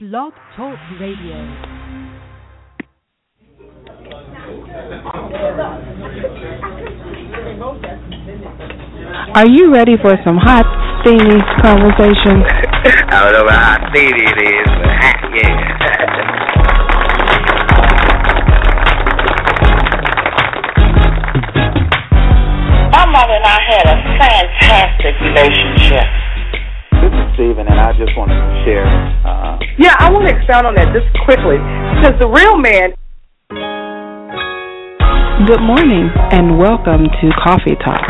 Blog Talk Radio. Are you ready for some hot, steamy conversation? I don't know how steamy it is, but hot, yeah. My mother and I had a fantastic relationship. This and I just wanted to share. Uh, Yeah, I want to expound on that just quickly because the real man Good morning and welcome to Coffee Talk.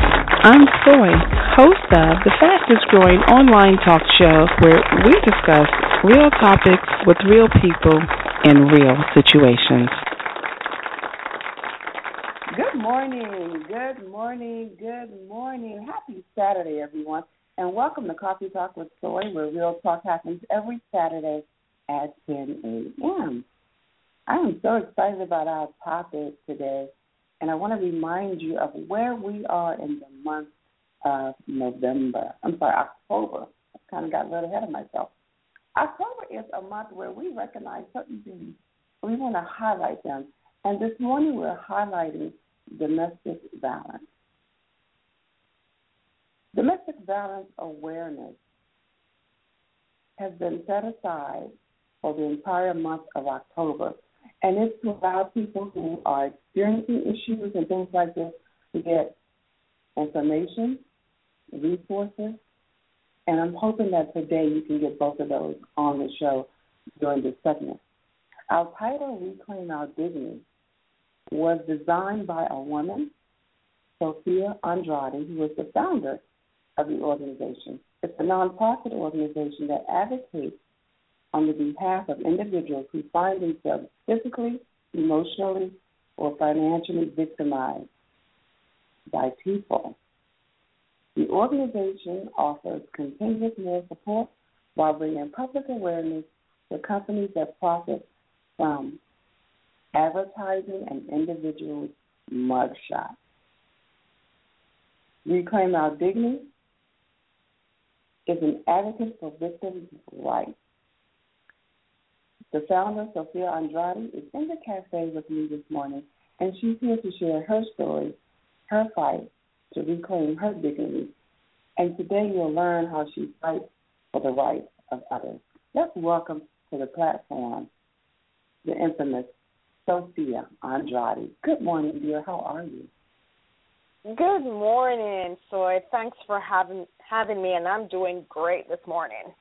I'm Soy, host of the fastest growing online talk show where we discuss real topics with real people in real situations. Good morning, good morning, good morning. Happy Saturday, everyone, and welcome to Coffee Talk with Soy, where real talk happens every Saturday at 10 a.m. I am so excited about our topic today, and I want to remind you of where we are in the month of November. I'm sorry, October. I kind of got a little ahead of myself. October is a month where we recognize certain things. We want to highlight them. And this morning we're highlighting domestic violence. Domestic violence awareness has been set aside for the entire month of October. And it's to allow people who are experiencing issues and things like this to get information, resources, and I'm hoping that today you can get both of those on the show during this segment. Our title, Reclaim Our Dignity, was designed by a woman, Sophia Andrade, who was the founder of the organization. It's a nonprofit organization that advocates on the behalf of individuals who find themselves physically, emotionally, or financially victimized by people. The organization offers continuous moral support while bringing public awareness to companies that profit from advertising and individuals' mugshots. Reclaim Our Dignity is an advocate for victims' rights. The founder, Sophia Andrade, is in the cafe with me this morning, and she's here to share her story, her fight to reclaim her dignity. And today you'll learn how she fights for the rights of others. Let's welcome to the platform the infamous Sophia Andrade. Good morning, dear. How are you? Good morning, Soy. Thanks for having having me, and I'm doing great this morning.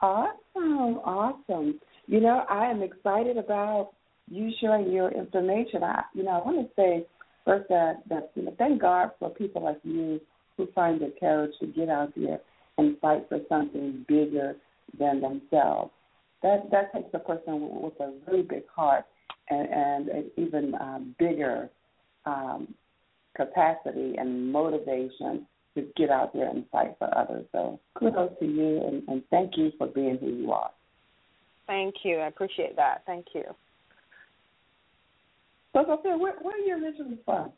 Awesome, awesome. You know, I am excited about you sharing your information. I, you know, I want to say first that that you know, thank God for people like you who find the courage to get out there and fight for something bigger than themselves. That that takes a person with a really big heart and, and an even um, bigger um, capacity and motivation to get out there and fight for others. So kudos to you and, and thank you for being who you are. Thank you. I appreciate that. Thank you. So Sophia, where, where are you originally from?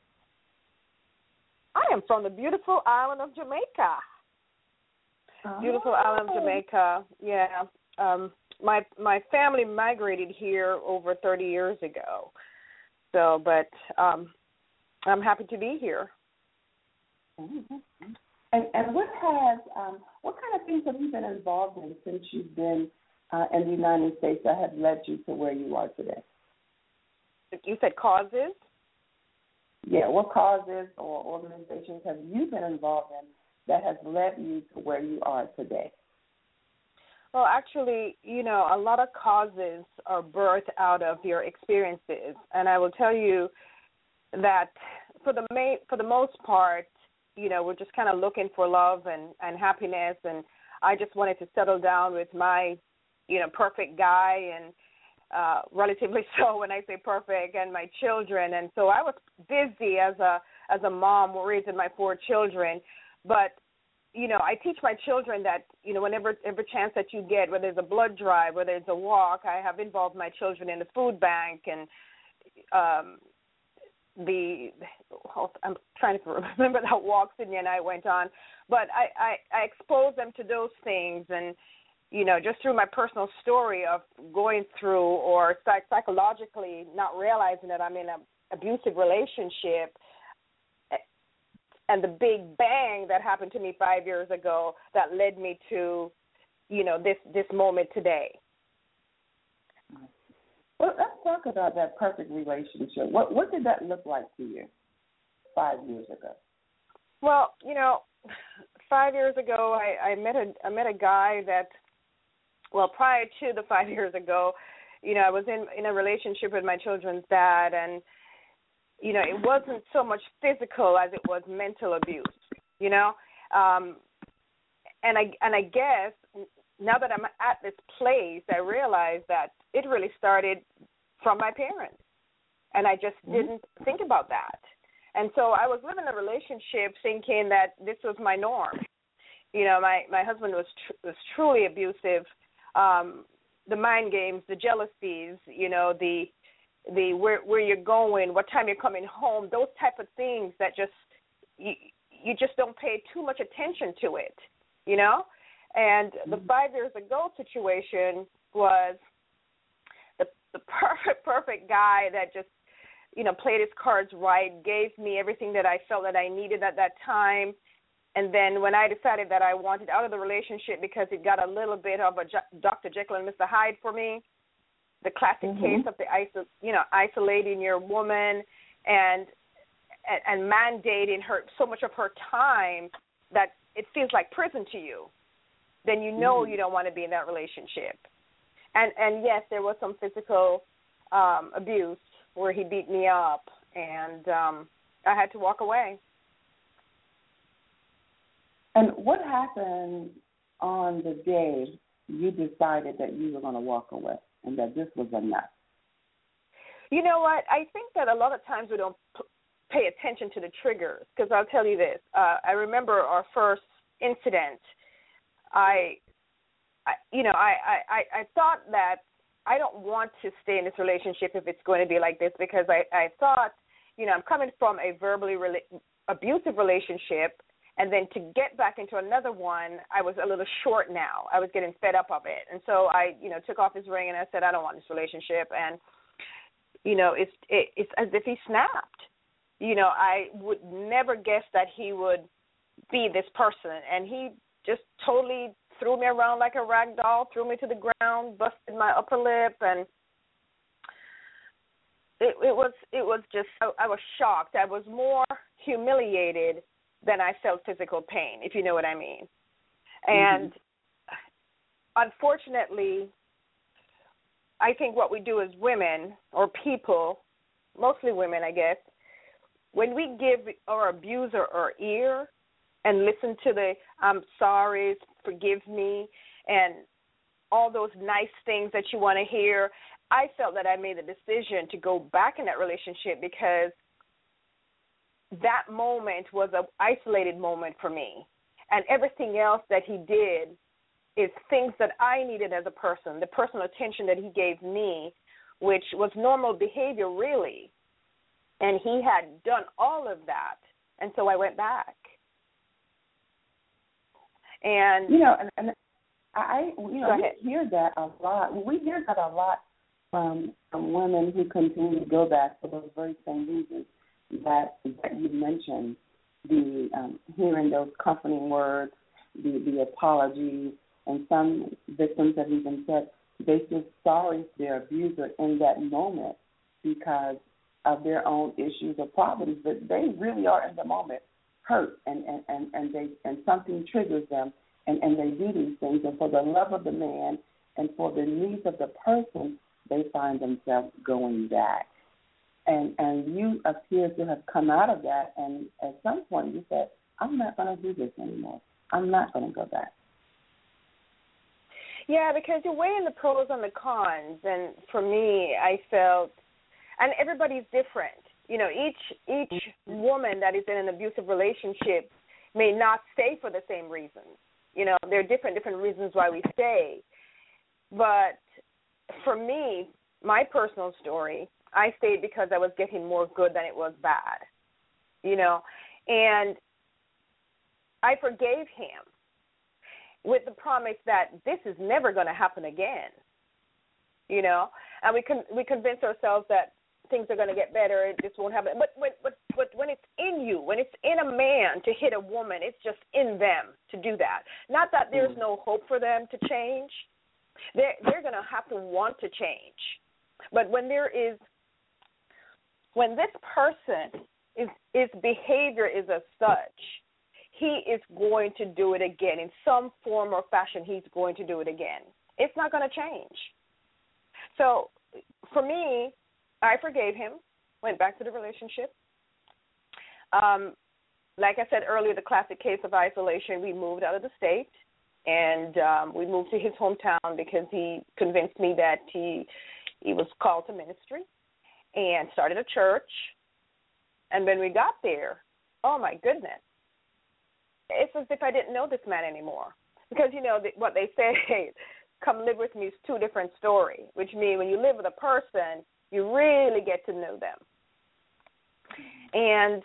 I am from the beautiful island of Jamaica. Beautiful island of Jamaica. Yeah. Um my my family migrated here over 30 years ago. So, but um I'm happy to be here. Mm-hmm. And and what has um, what kind of things have you been involved in since you've been uh, in the United States that have led you to where you are today? You said causes? Yeah, what causes or organizations have you been involved in that has led you to where you are today? Well, actually, you know, a lot of causes are birthed out of your experiences, and I will tell you that for the main, for the most part, you know, we're just kind of looking for love and and happiness, and I just wanted to settle down with my, you know, perfect guy and uh relatively so when I say perfect and my children. And so I was busy as a as a mom raising my four children. But you know I teach my children that you know whenever every chance that you get whether it's a blood drive whether it's a walk I have involved my children in the food bank and um the I'm trying to remember that walk Sydney and I went on, but I, I I exposed them to those things and you know, just through my personal story of going through or psych- psychologically not realizing that I'm in an abusive relationship eh, and the big bang that happened to me 5 years ago that led me to you know this this moment today. Well, let's talk about that perfect relationship. What what did that look like to you 5 years ago? Well, you know, 5 years ago I I met a I met a guy that well, prior to the five years ago, you know, I was in in a relationship with my children's dad, and you know, it wasn't so much physical as it was mental abuse. You know, um, and I and I guess now that I'm at this place, I realize that it really started from my parents, and I just mm-hmm. didn't think about that. And so I was living a relationship thinking that this was my norm. You know, my my husband was tr- was truly abusive um, the mind games, the jealousies, you know, the the where where you're going, what time you're coming home, those type of things that just you you just don't pay too much attention to it, you know. And the mm-hmm. five years ago situation was the the perfect perfect guy that just you know played his cards right, gave me everything that I felt that I needed at that time, and then when I decided that I wanted out of the relationship because it got a little bit of a Dr. Jekyll and Mr. Hyde for me, the classic mm-hmm. case of the iso- you know isolating your woman and, and and mandating her so much of her time that it feels like prison to you, then you know mm-hmm. you don't want to be in that relationship. And and yes, there was some physical um abuse where he beat me up and um I had to walk away. And what happened on the day you decided that you were going to walk away and that this was enough? You know what? I think that a lot of times we don't pay attention to the triggers because I'll tell you this. Uh, I remember our first incident. I, I you know, I, I, I thought that I don't want to stay in this relationship if it's going to be like this because I, I thought, you know, I'm coming from a verbally rela- abusive relationship and then to get back into another one i was a little short now. I was getting fed up of it. And so i you know took off his ring and i said i don't want this relationship. And you know it's it, it's as if he snapped. You know i would never guess that he would be this person. And he just totally threw me around like a rag doll threw me to the ground busted my upper lip and it, it was it was just I, I was shocked i was more humiliated than I felt physical pain, if you know what I mean. And mm-hmm. unfortunately, I think what we do as women or people, mostly women, I guess, when we give our abuser our ear and listen to the I'm sorry, forgive me, and all those nice things that you want to hear, I felt that I made the decision to go back in that relationship because that moment was an isolated moment for me. And everything else that he did is things that I needed as a person, the personal attention that he gave me, which was normal behavior, really. And he had done all of that. And so I went back. And you know, and, and I, you know, we hear that a lot. We hear that a lot from from women who continue to go back for those very same reasons that that you mentioned, the um, hearing those comforting words, the the apologies, and some victims have even said they feel sorry for their abuser in that moment because of their own issues or problems, but they really are in the moment hurt and and and, and they and something triggers them and and they do these things. And for the love of the man and for the needs of the person they find themselves going back. And and you appear to have come out of that. And at some point you said i'm not going to do this anymore. I'm not going to go back. Yeah because you're weighing the pros and the cons. And for me i felt and everybody's different you know each each mm-hmm. woman that is in an abusive relationship may not stay for the same reasons you know there are different different reasons why we stay but for me my personal story I stayed because I was getting more good than it was bad, you know, and I forgave him. with the promise that this is never going to happen again. You know, and we can we convince ourselves that things are going to get better. It just won't happen. But when, but but when it's in you, when it's in a man to hit a woman, it's just in them to do that. Not that there's mm. no hope for them to change. They're they're going to have to want to change. But when there is, when this person is his behavior is as such, he is going to do it again in some form or fashion. He's going to do it again. It's not going to change. So for me, I forgave him, went back to the relationship. Um, like I said earlier, the classic case of isolation, we moved out of the state and um, we moved to his hometown because he convinced me that he he was called to ministry and started a church. And when we got there, oh my goodness, it's as if I didn't know this man anymore. Because you know what they say, come live with me is two different stories. Which means when you live with a person, you really get to know them. And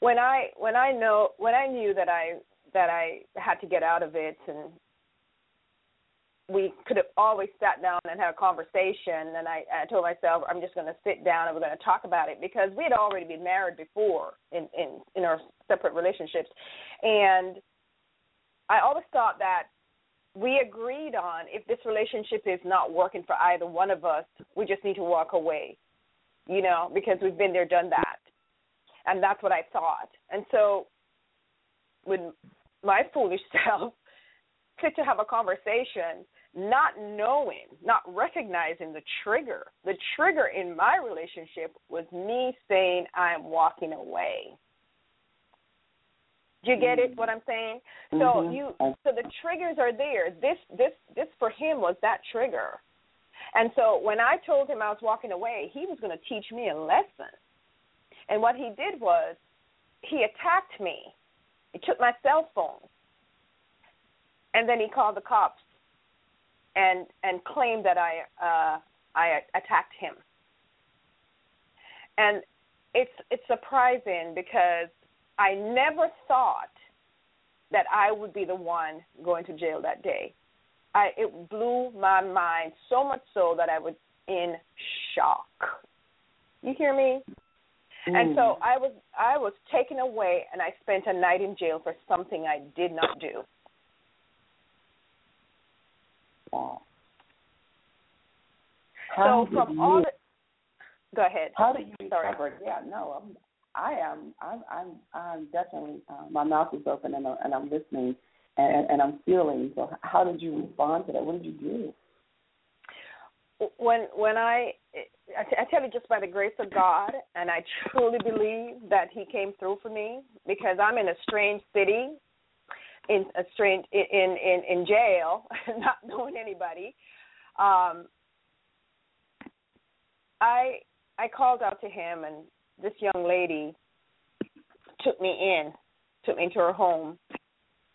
when I when I know when I knew that I that I had to get out of it and we could have always sat down and had a conversation and I, I told myself I'm just going to sit down and we're going to talk about it because we had already been married before in in in our separate relationships and I always thought that we agreed on if this relationship is not working for either one of us, we just need to walk away, you know, because we've been there, done that. And that's what I thought. And so, with my foolish self, to have a conversation, not knowing, not recognizing the trigger. The trigger in my relationship was me saying, I'm walking away. You get it? What I'm saying? So Mhm. you, so the triggers are there. This, this, this for him was that trigger. And so when I told him I was walking away, he was going to teach me a lesson. And what he did was, he attacked me. He took my cell phone, and then he called the cops, and and claimed that I uh, I attacked him. And it's it's surprising because I never thought that I would be the one going to jail that day. I it blew my mind so much so that I was in shock. You hear me? And so mm. I was I was taken away and I spent a night in jail for something I did not do. Wow. How did from you, all the go ahead. how did you Sorry. Yeah, no, I'm, I am. I'm. I'm. I'm definitely. Uh, my mouth is open and, uh, and I'm listening and, and I'm feeling. So, how did you respond to that? What did you do? when when I I t- I tell you just by the grace of God, and I truly believe that He came through for me because I'm in a strange city, in a strange in in in jail, not knowing anybody. Um, I I called out to him, and this young lady took me in, took me into her home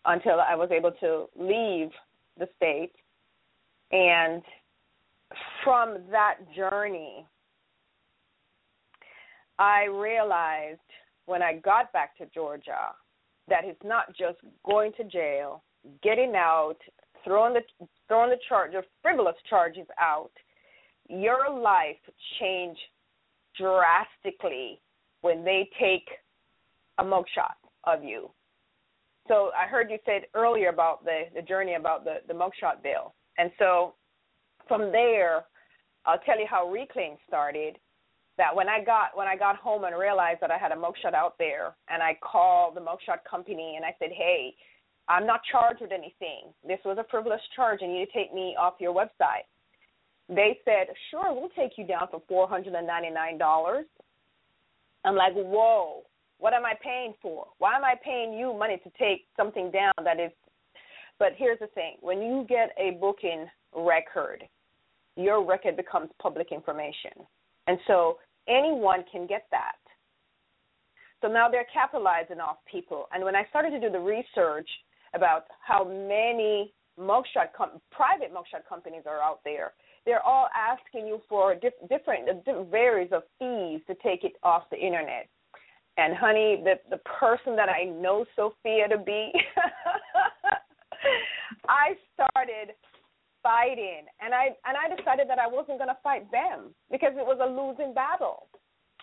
until I was able to leave the state, and from that journey, I realized when I got back to Georgia that it's not just going to jail, getting out, throwing the throwing the charge of frivolous charges out. Your life changed drastically when they take a mugshot of you. So I heard you said earlier about the the journey about the the mugshot bill, and so from there, I'll tell you how Reclaim started. That when I got when I got home and realized that I had a mugshot out there, and I called the mugshot company and I said, "Hey, I'm not charged with anything. This was a frivolous charge, and you need to take me off your website." They said, "Sure, we'll take you down for four hundred and ninety nine dollars." I'm like, "Whoa, what am I paying for? Why am I paying you money to take something down that is?" But here's the thing: when you get a booking record, your record becomes public information. And so anyone can get that. So now they're capitalizing off people. And when I started to do the research about how many mugshot com- private mugshot companies are out there, they're all asking you for diff- different, uh, different varies of fees to take it off the internet. And honey, the the person that I know Sophia to be, I started fighting, and I and I decided that I wasn't going to fight them because it was a losing battle.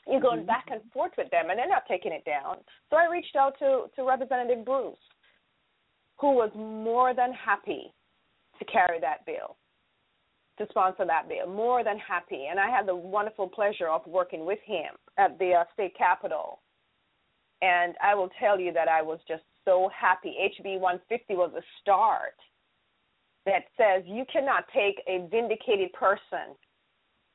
You're going mm-hmm. back and forth with them, and they're not taking it down. So I reached out to to Representative Bruce, who was more than happy to carry that bill, to sponsor that bill, more than happy. And I had the wonderful pleasure of working with him at the uh, state capitol. And I will tell you that I was just so happy. HB 150 was a start that says you cannot take a vindicated person,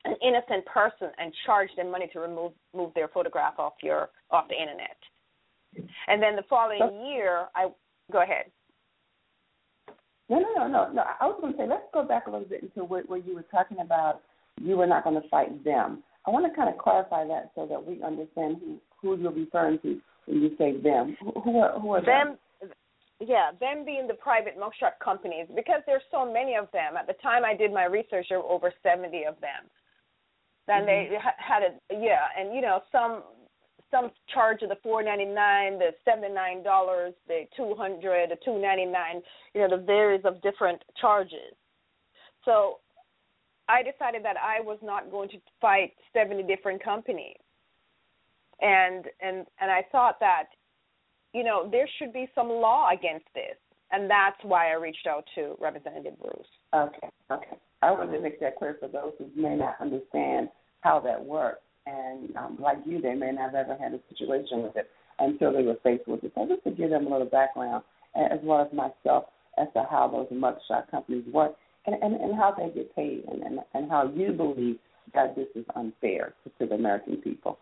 an innocent person, and charge them money to remove move their photograph off your off the internet. And then the following year, I go ahead. No, no, no, no, no. I was going to say let's go back a little bit into where, where you were talking about you were not going to fight them. I want to kind of clarify that so that we understand who, who you're referring to when you say them. Who, who are who are them? them? Yeah, them being the private mugshot companies because there's so many of them. At the time I did my research, there were over 70 of them. Then mm-hmm. they had a yeah, and you know some some charge of the four ninety nine, the seventy nine dollars, the two hundred, the two ninety nine, you know, the various of different charges. So I decided that I was not going to fight seventy different companies. And and and I thought that, you know, there should be some law against this. And that's why I reached out to Representative Bruce. Okay, okay. I want to make that clear for those who may not understand how that works and um, like you, they may not have ever had a situation with it until they were faced with it. So just to give them a little background, as well as myself, as to how those mugshot companies work and, and, and how they get paid, and, and, and how you believe that this is unfair to, to the American people.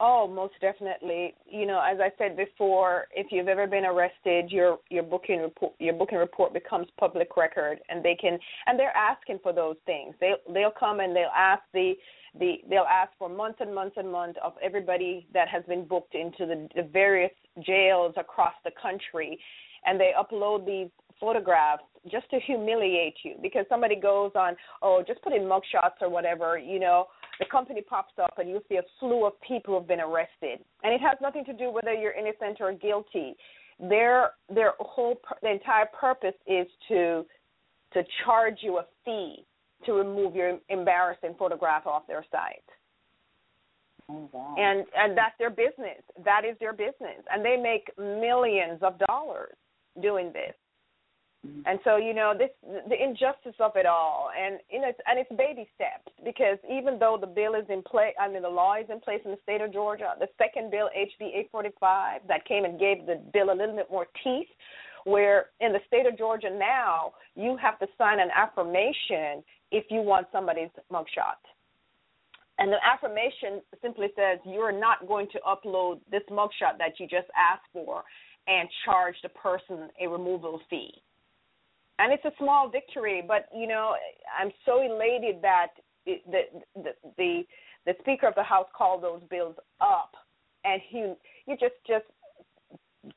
Oh, most definitely. You know, as I said before, if you've ever been arrested, your your booking report your booking report becomes public record, and they can and they're asking for those things. They they'll come and they'll ask the the they'll ask for months and months and months of everybody that has been booked into the, the various jails across the country, and they upload these photographs just to humiliate you because somebody goes on oh just put in mugshots or whatever you know the company pops up and you see a slew of people who've been arrested and it has nothing to do whether you're innocent or guilty their their whole the entire purpose is to to charge you a fee to remove your embarrassing photograph off their site. Oh, wow. And and that's their business. That is their business, and they make millions of dollars doing this. Mm-hmm. And so you know this the injustice of it all, and you know, it's, and it's baby steps because even though the bill is in place, I mean the law is in place in the state of Georgia. The second bill, HB 845, that came and gave the bill a little bit more teeth where in the state of Georgia now you have to sign an affirmation if you want somebody's mugshot. And the affirmation simply says you're not going to upload this mugshot that you just asked for and charge the person a removal fee. And it's a small victory, but you know I'm so elated that it, the, the the the Speaker of the House called those bills up, and he you just just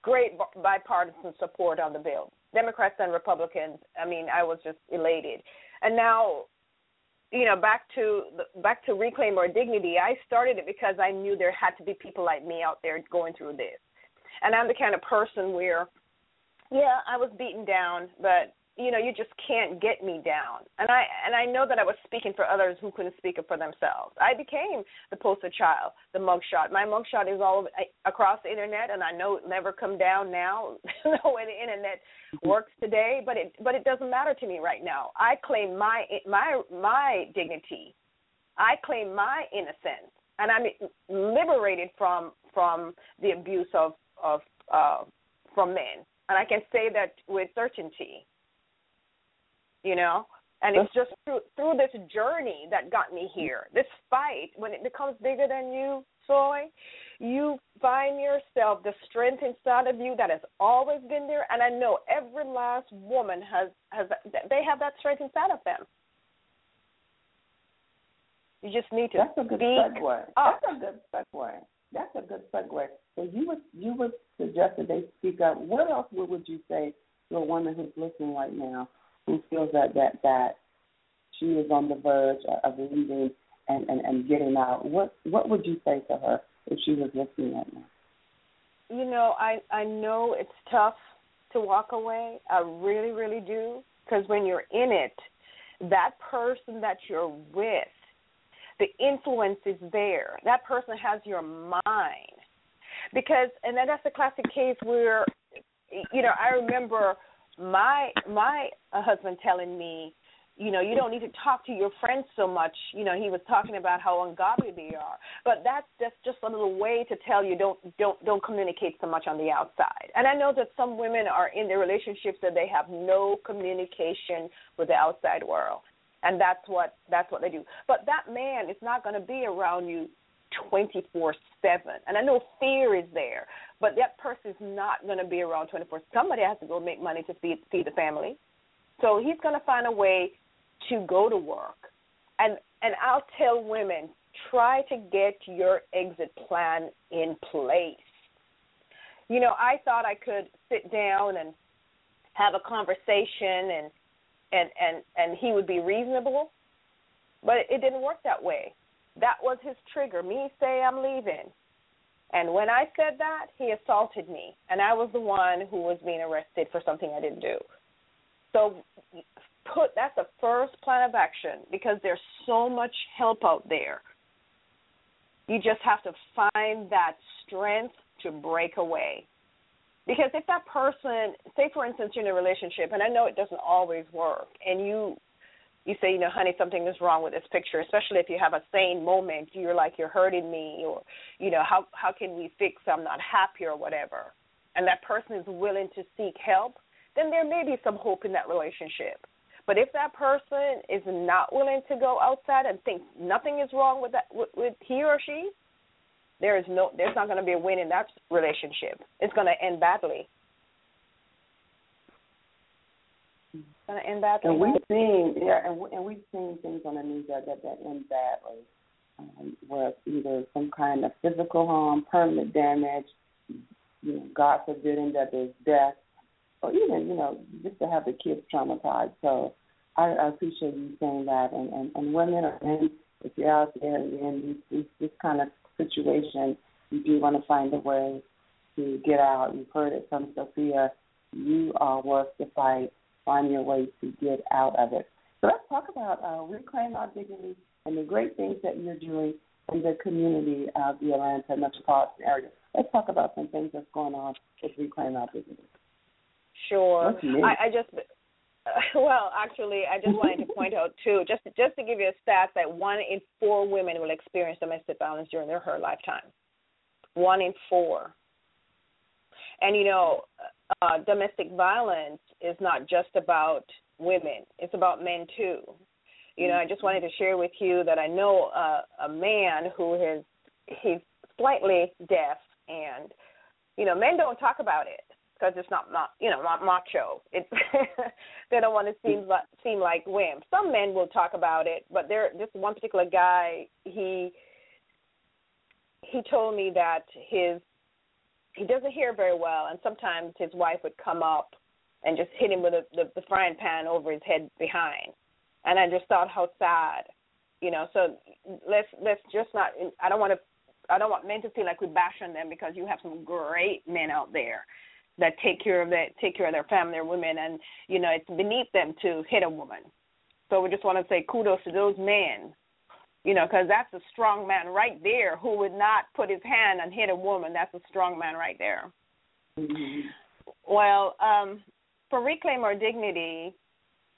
great bipartisan support on the bill. Democrats and Republicans. I mean, I was just elated. And now, you know, back to back to reclaim our dignity. I started it because I knew there had to be people like me out there going through this. And I'm the kind of person where, yeah, I was beaten down, but you know, you just can't get me down. And I and I know that I was speaking for others who couldn't speak it for themselves. I became the poster child, the mugshot. My mugshot is all across the internet, and I know it never come down now. the way the internet works today, but it but it doesn't matter to me right now. I claim my my my dignity. I claim my innocence, and I'm liberated from from the abuse of of uh, from men. And I can say that with certainty you know and it's just through through this journey that got me here this fight when it becomes bigger than you soy you find yourself the strength inside of you that has always been there and i know every last woman has has they have that strength inside of them you just need to that's a good segue. Up. That's a good segue. That's a good segue. So you would you would suggest that they speak up. What else would, would you say to a woman who's listening right now who feels that that that she is on the verge of leaving and, and, and getting out, what what would you say to her if she was listening right now? You know, I I know it's tough to walk away. I really, really do. Because when you're in it, that person that you're with, the influence is there. That person has your mind. Because, and that's a classic case where, you know, I remember my my husband telling me you know you don't need to talk to your friends so much. You know he was talking about how ungodly they are. But that's just just a little way to tell you don't don't don't communicate so much on the outside. And i know that some women are in their relationships that they have no communication with the outside world. And that's what that's what they do. But that man is not going to be around you 24 7 and i know fear is there but that person is not going to be around 24 somebody has to go make money to feed feed the family so he's going to find a way to go to work. And and I'll tell women, try to get your exit plan in place. You know, I thought I could sit down and have a conversation and and and and he would be reasonable, but it didn't work that way. That was his trigger. Me say I'm leaving. And when I said that, he assaulted me, and I was the one who was being arrested for something I didn't do. So put that's the first plan of action because there's so much help out there. You just have to find that strength to break away. Because if that person, say for instance, you're in a relationship, and I know it doesn't always work, and you you say, you know, honey, something is wrong with this picture, especially if you have a sane moment, you're like you're hurting me, or you know, how how can we fix? I'm not happy or whatever, and that person is willing to seek help, then there may be some hope in that relationship. But if that person is not willing to go outside and thinks nothing is wrong with that with, with he or she, there is no there's not going to be a win in that relationship. It's going to end badly. It's going to end badly. And we've seen yeah, and, we, and we've seen things on the news that that, that end badly, um, where either some kind of physical harm, permanent damage, you know, God forbid, that there's death or even you know just to have the kids traumatized. So I, I appreciate you saying that. And, and and women or men, if you're out there in this, this this kind of situation, you do want to find a way to get out. You've heard it from Sophia. You are worth the fight. Find your way to get out of it. So let's talk about uh, reclaim our dignity and the great things that you're doing in the community of the Atlanta metropolitan area. Let's talk about some things that's going on with reclaim our dignity. Sure. I, I just well, actually, I just wanted to point out too, just just to give you a stat that one in four women will experience domestic violence during their her lifetime. One in four. And you know, uh, domestic violence is not just about women; it's about men too. You know, I just wanted to share with you that I know uh, a man who is he's slightly deaf, and you know, men don't talk about it because it's not, you know not macho. It's they don't want to seem like, seem like wimps. Some men will talk about it, but there this one particular guy he he told me that his he doesn't hear very well, and sometimes his wife would come up and just hit him with the, the frying pan over his head behind, and I just thought how sad, you know. So let's let's just not. I don't want to. I don't want men to feel like we bash on them because you have some great men out there that take care of that take care of their family, their women, and you know it's beneath them to hit a woman. So we just want to say kudos to those men, you know, because that's a strong man right there who would not put his hand and hit a woman. That's a strong man right there. Mm-hmm. Well, um, for reclaim our dignity,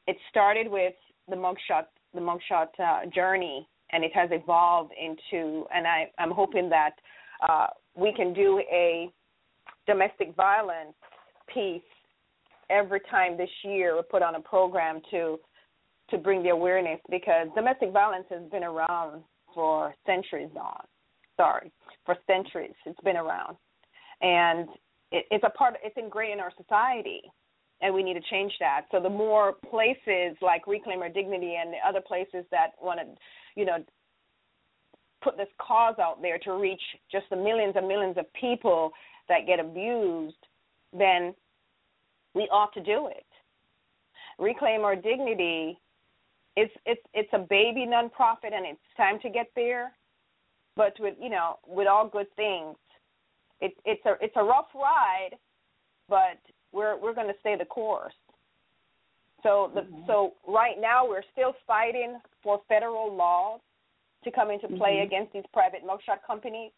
it started with the mugshot the mugshot uh, journey, and it has evolved into, and I, I'm hoping that uh, we can do a domestic violence piece every time this year we put on a program to to bring the awareness because domestic violence has been around for centuries on sorry for centuries it's been around. And it, it's a part it's ingrained in our society and we need to change that. So the more places like reclaim our dignity and the other places that want to you know put this cause out there to reach just the millions and millions of people that get abused, then we ought to do it. Reclaim Our Dignity it's it's it's a baby nonprofit and it's time to get there. But with you know, with all good things, it, it's a it's a rough ride, but we're we're going to stay the course. So the Mhm. so right now we're still fighting for federal laws to come into play Mhm. against these private mugshot companies,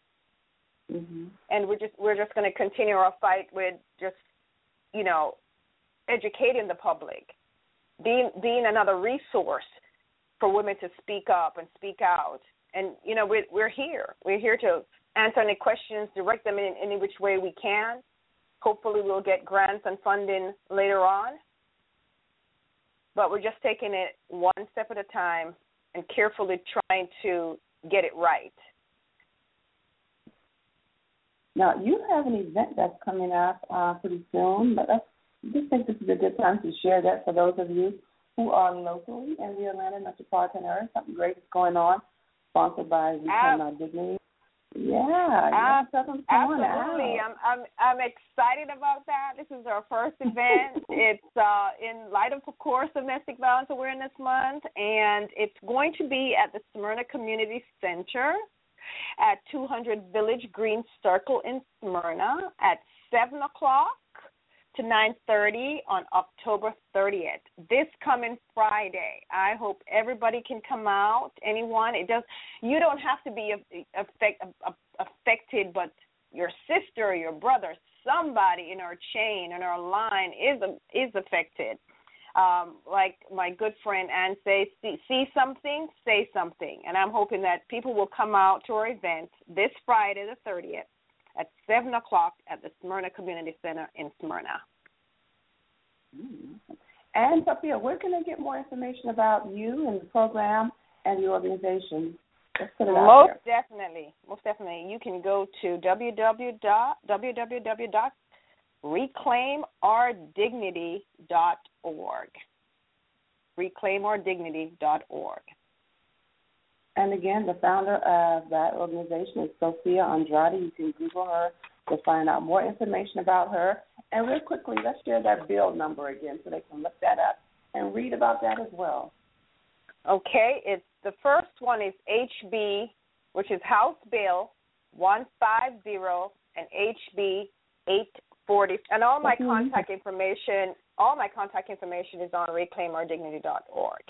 hmm and we're just we're just going to continue our fight with just you know educating the public, being being another resource for women to speak up and speak out. And you know we're we're here. We're here to answer any questions, direct them in any which way we can. Hopefully, we'll get grants and funding later on. But we're just taking it one step at a time and carefully trying to get it right. Now, you have an event that's coming up uh, pretty soon, but I just think this is a good time to share that for those of you who are locally in the Atlanta metropolitan area. Something great is going on, sponsored by Ab- Our Dignity. Yeah, Ab- something's going Absolutely. I'm I'm I'm excited about that. This is our first event. it's uh, in light of, of course, Domestic Violence Awareness Month, and it's going to be at the Smyrna Community Center at 200 Village Green Circle in Smyrna at seven o'clock to 9:30 on October 30th. This coming Friday. I hope everybody can come out. Anyone? It does. You don't have to be affect, affected, but your sister, your brother, somebody in our chain, in our line is is affected. Um, like my good friend Ann says, see, see something, say something, and I'm hoping that people will come out to our event this Friday, the 30th, at seven o'clock at the Smyrna Community Center in Smyrna. Mm. And Sophia, where can I get more information about you and the program and the organization? Let's put it out Most there. definitely, most definitely, you can go to www.reclaimourdignity.org. Reclaimourdignity.org. And again, the founder of that organization is Sophia Andrade. You can Google her to find out more information about her. And real quickly, let's share that bill number again so they can look that up and read about that as well. Okay, it's the first one is HB, which is House Bill 150 and HB 840. And all my Mhm. contact information, all my contact information is on reclaimourdignity.org.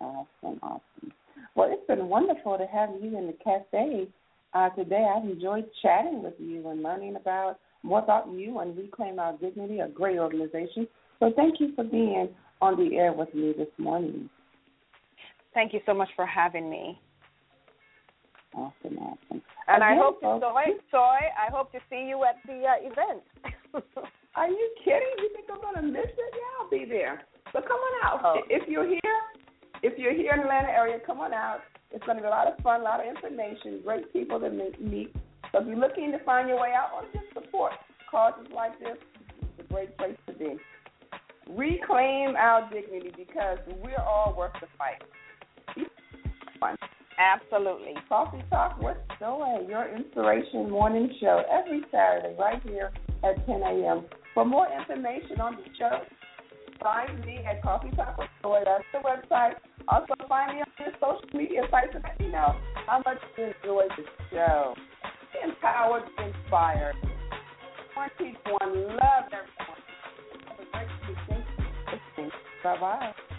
Awesome, awesome. Well, it's been wonderful to have you in the cafe uh, today. I've enjoyed chatting with you and learning about more about you and Reclaim Our Dignity, a great organization. So thank you for being on the air with me this morning. Thank you so much for having me. Awesome, awesome. And I Again, hope to, Soy, Soy, I hope to see you at the uh, event. Are you kidding? You think I'm gonna miss it? Yeah, I'll be there. So come on out. Oh. If you're here, if you're here in the Atlanta area, come on out. It's gonna be a lot of fun, a lot of information, great people to meet. So if you're looking to find your way out or just support causes like this, it's a great place to be. Reclaim our dignity because we're all worth the fight. Absolutely. Coffee Talk with Zoe, your inspiration morning show every Saturday right here at 10 a.m. For more information on the show, find me at Coffee with Zoe. That's the website. Also find me on your social media sites and let me know how much you enjoyed the show. Be empowered, inspired. One teach one, love everyone. Have a great weekend. Bye bye.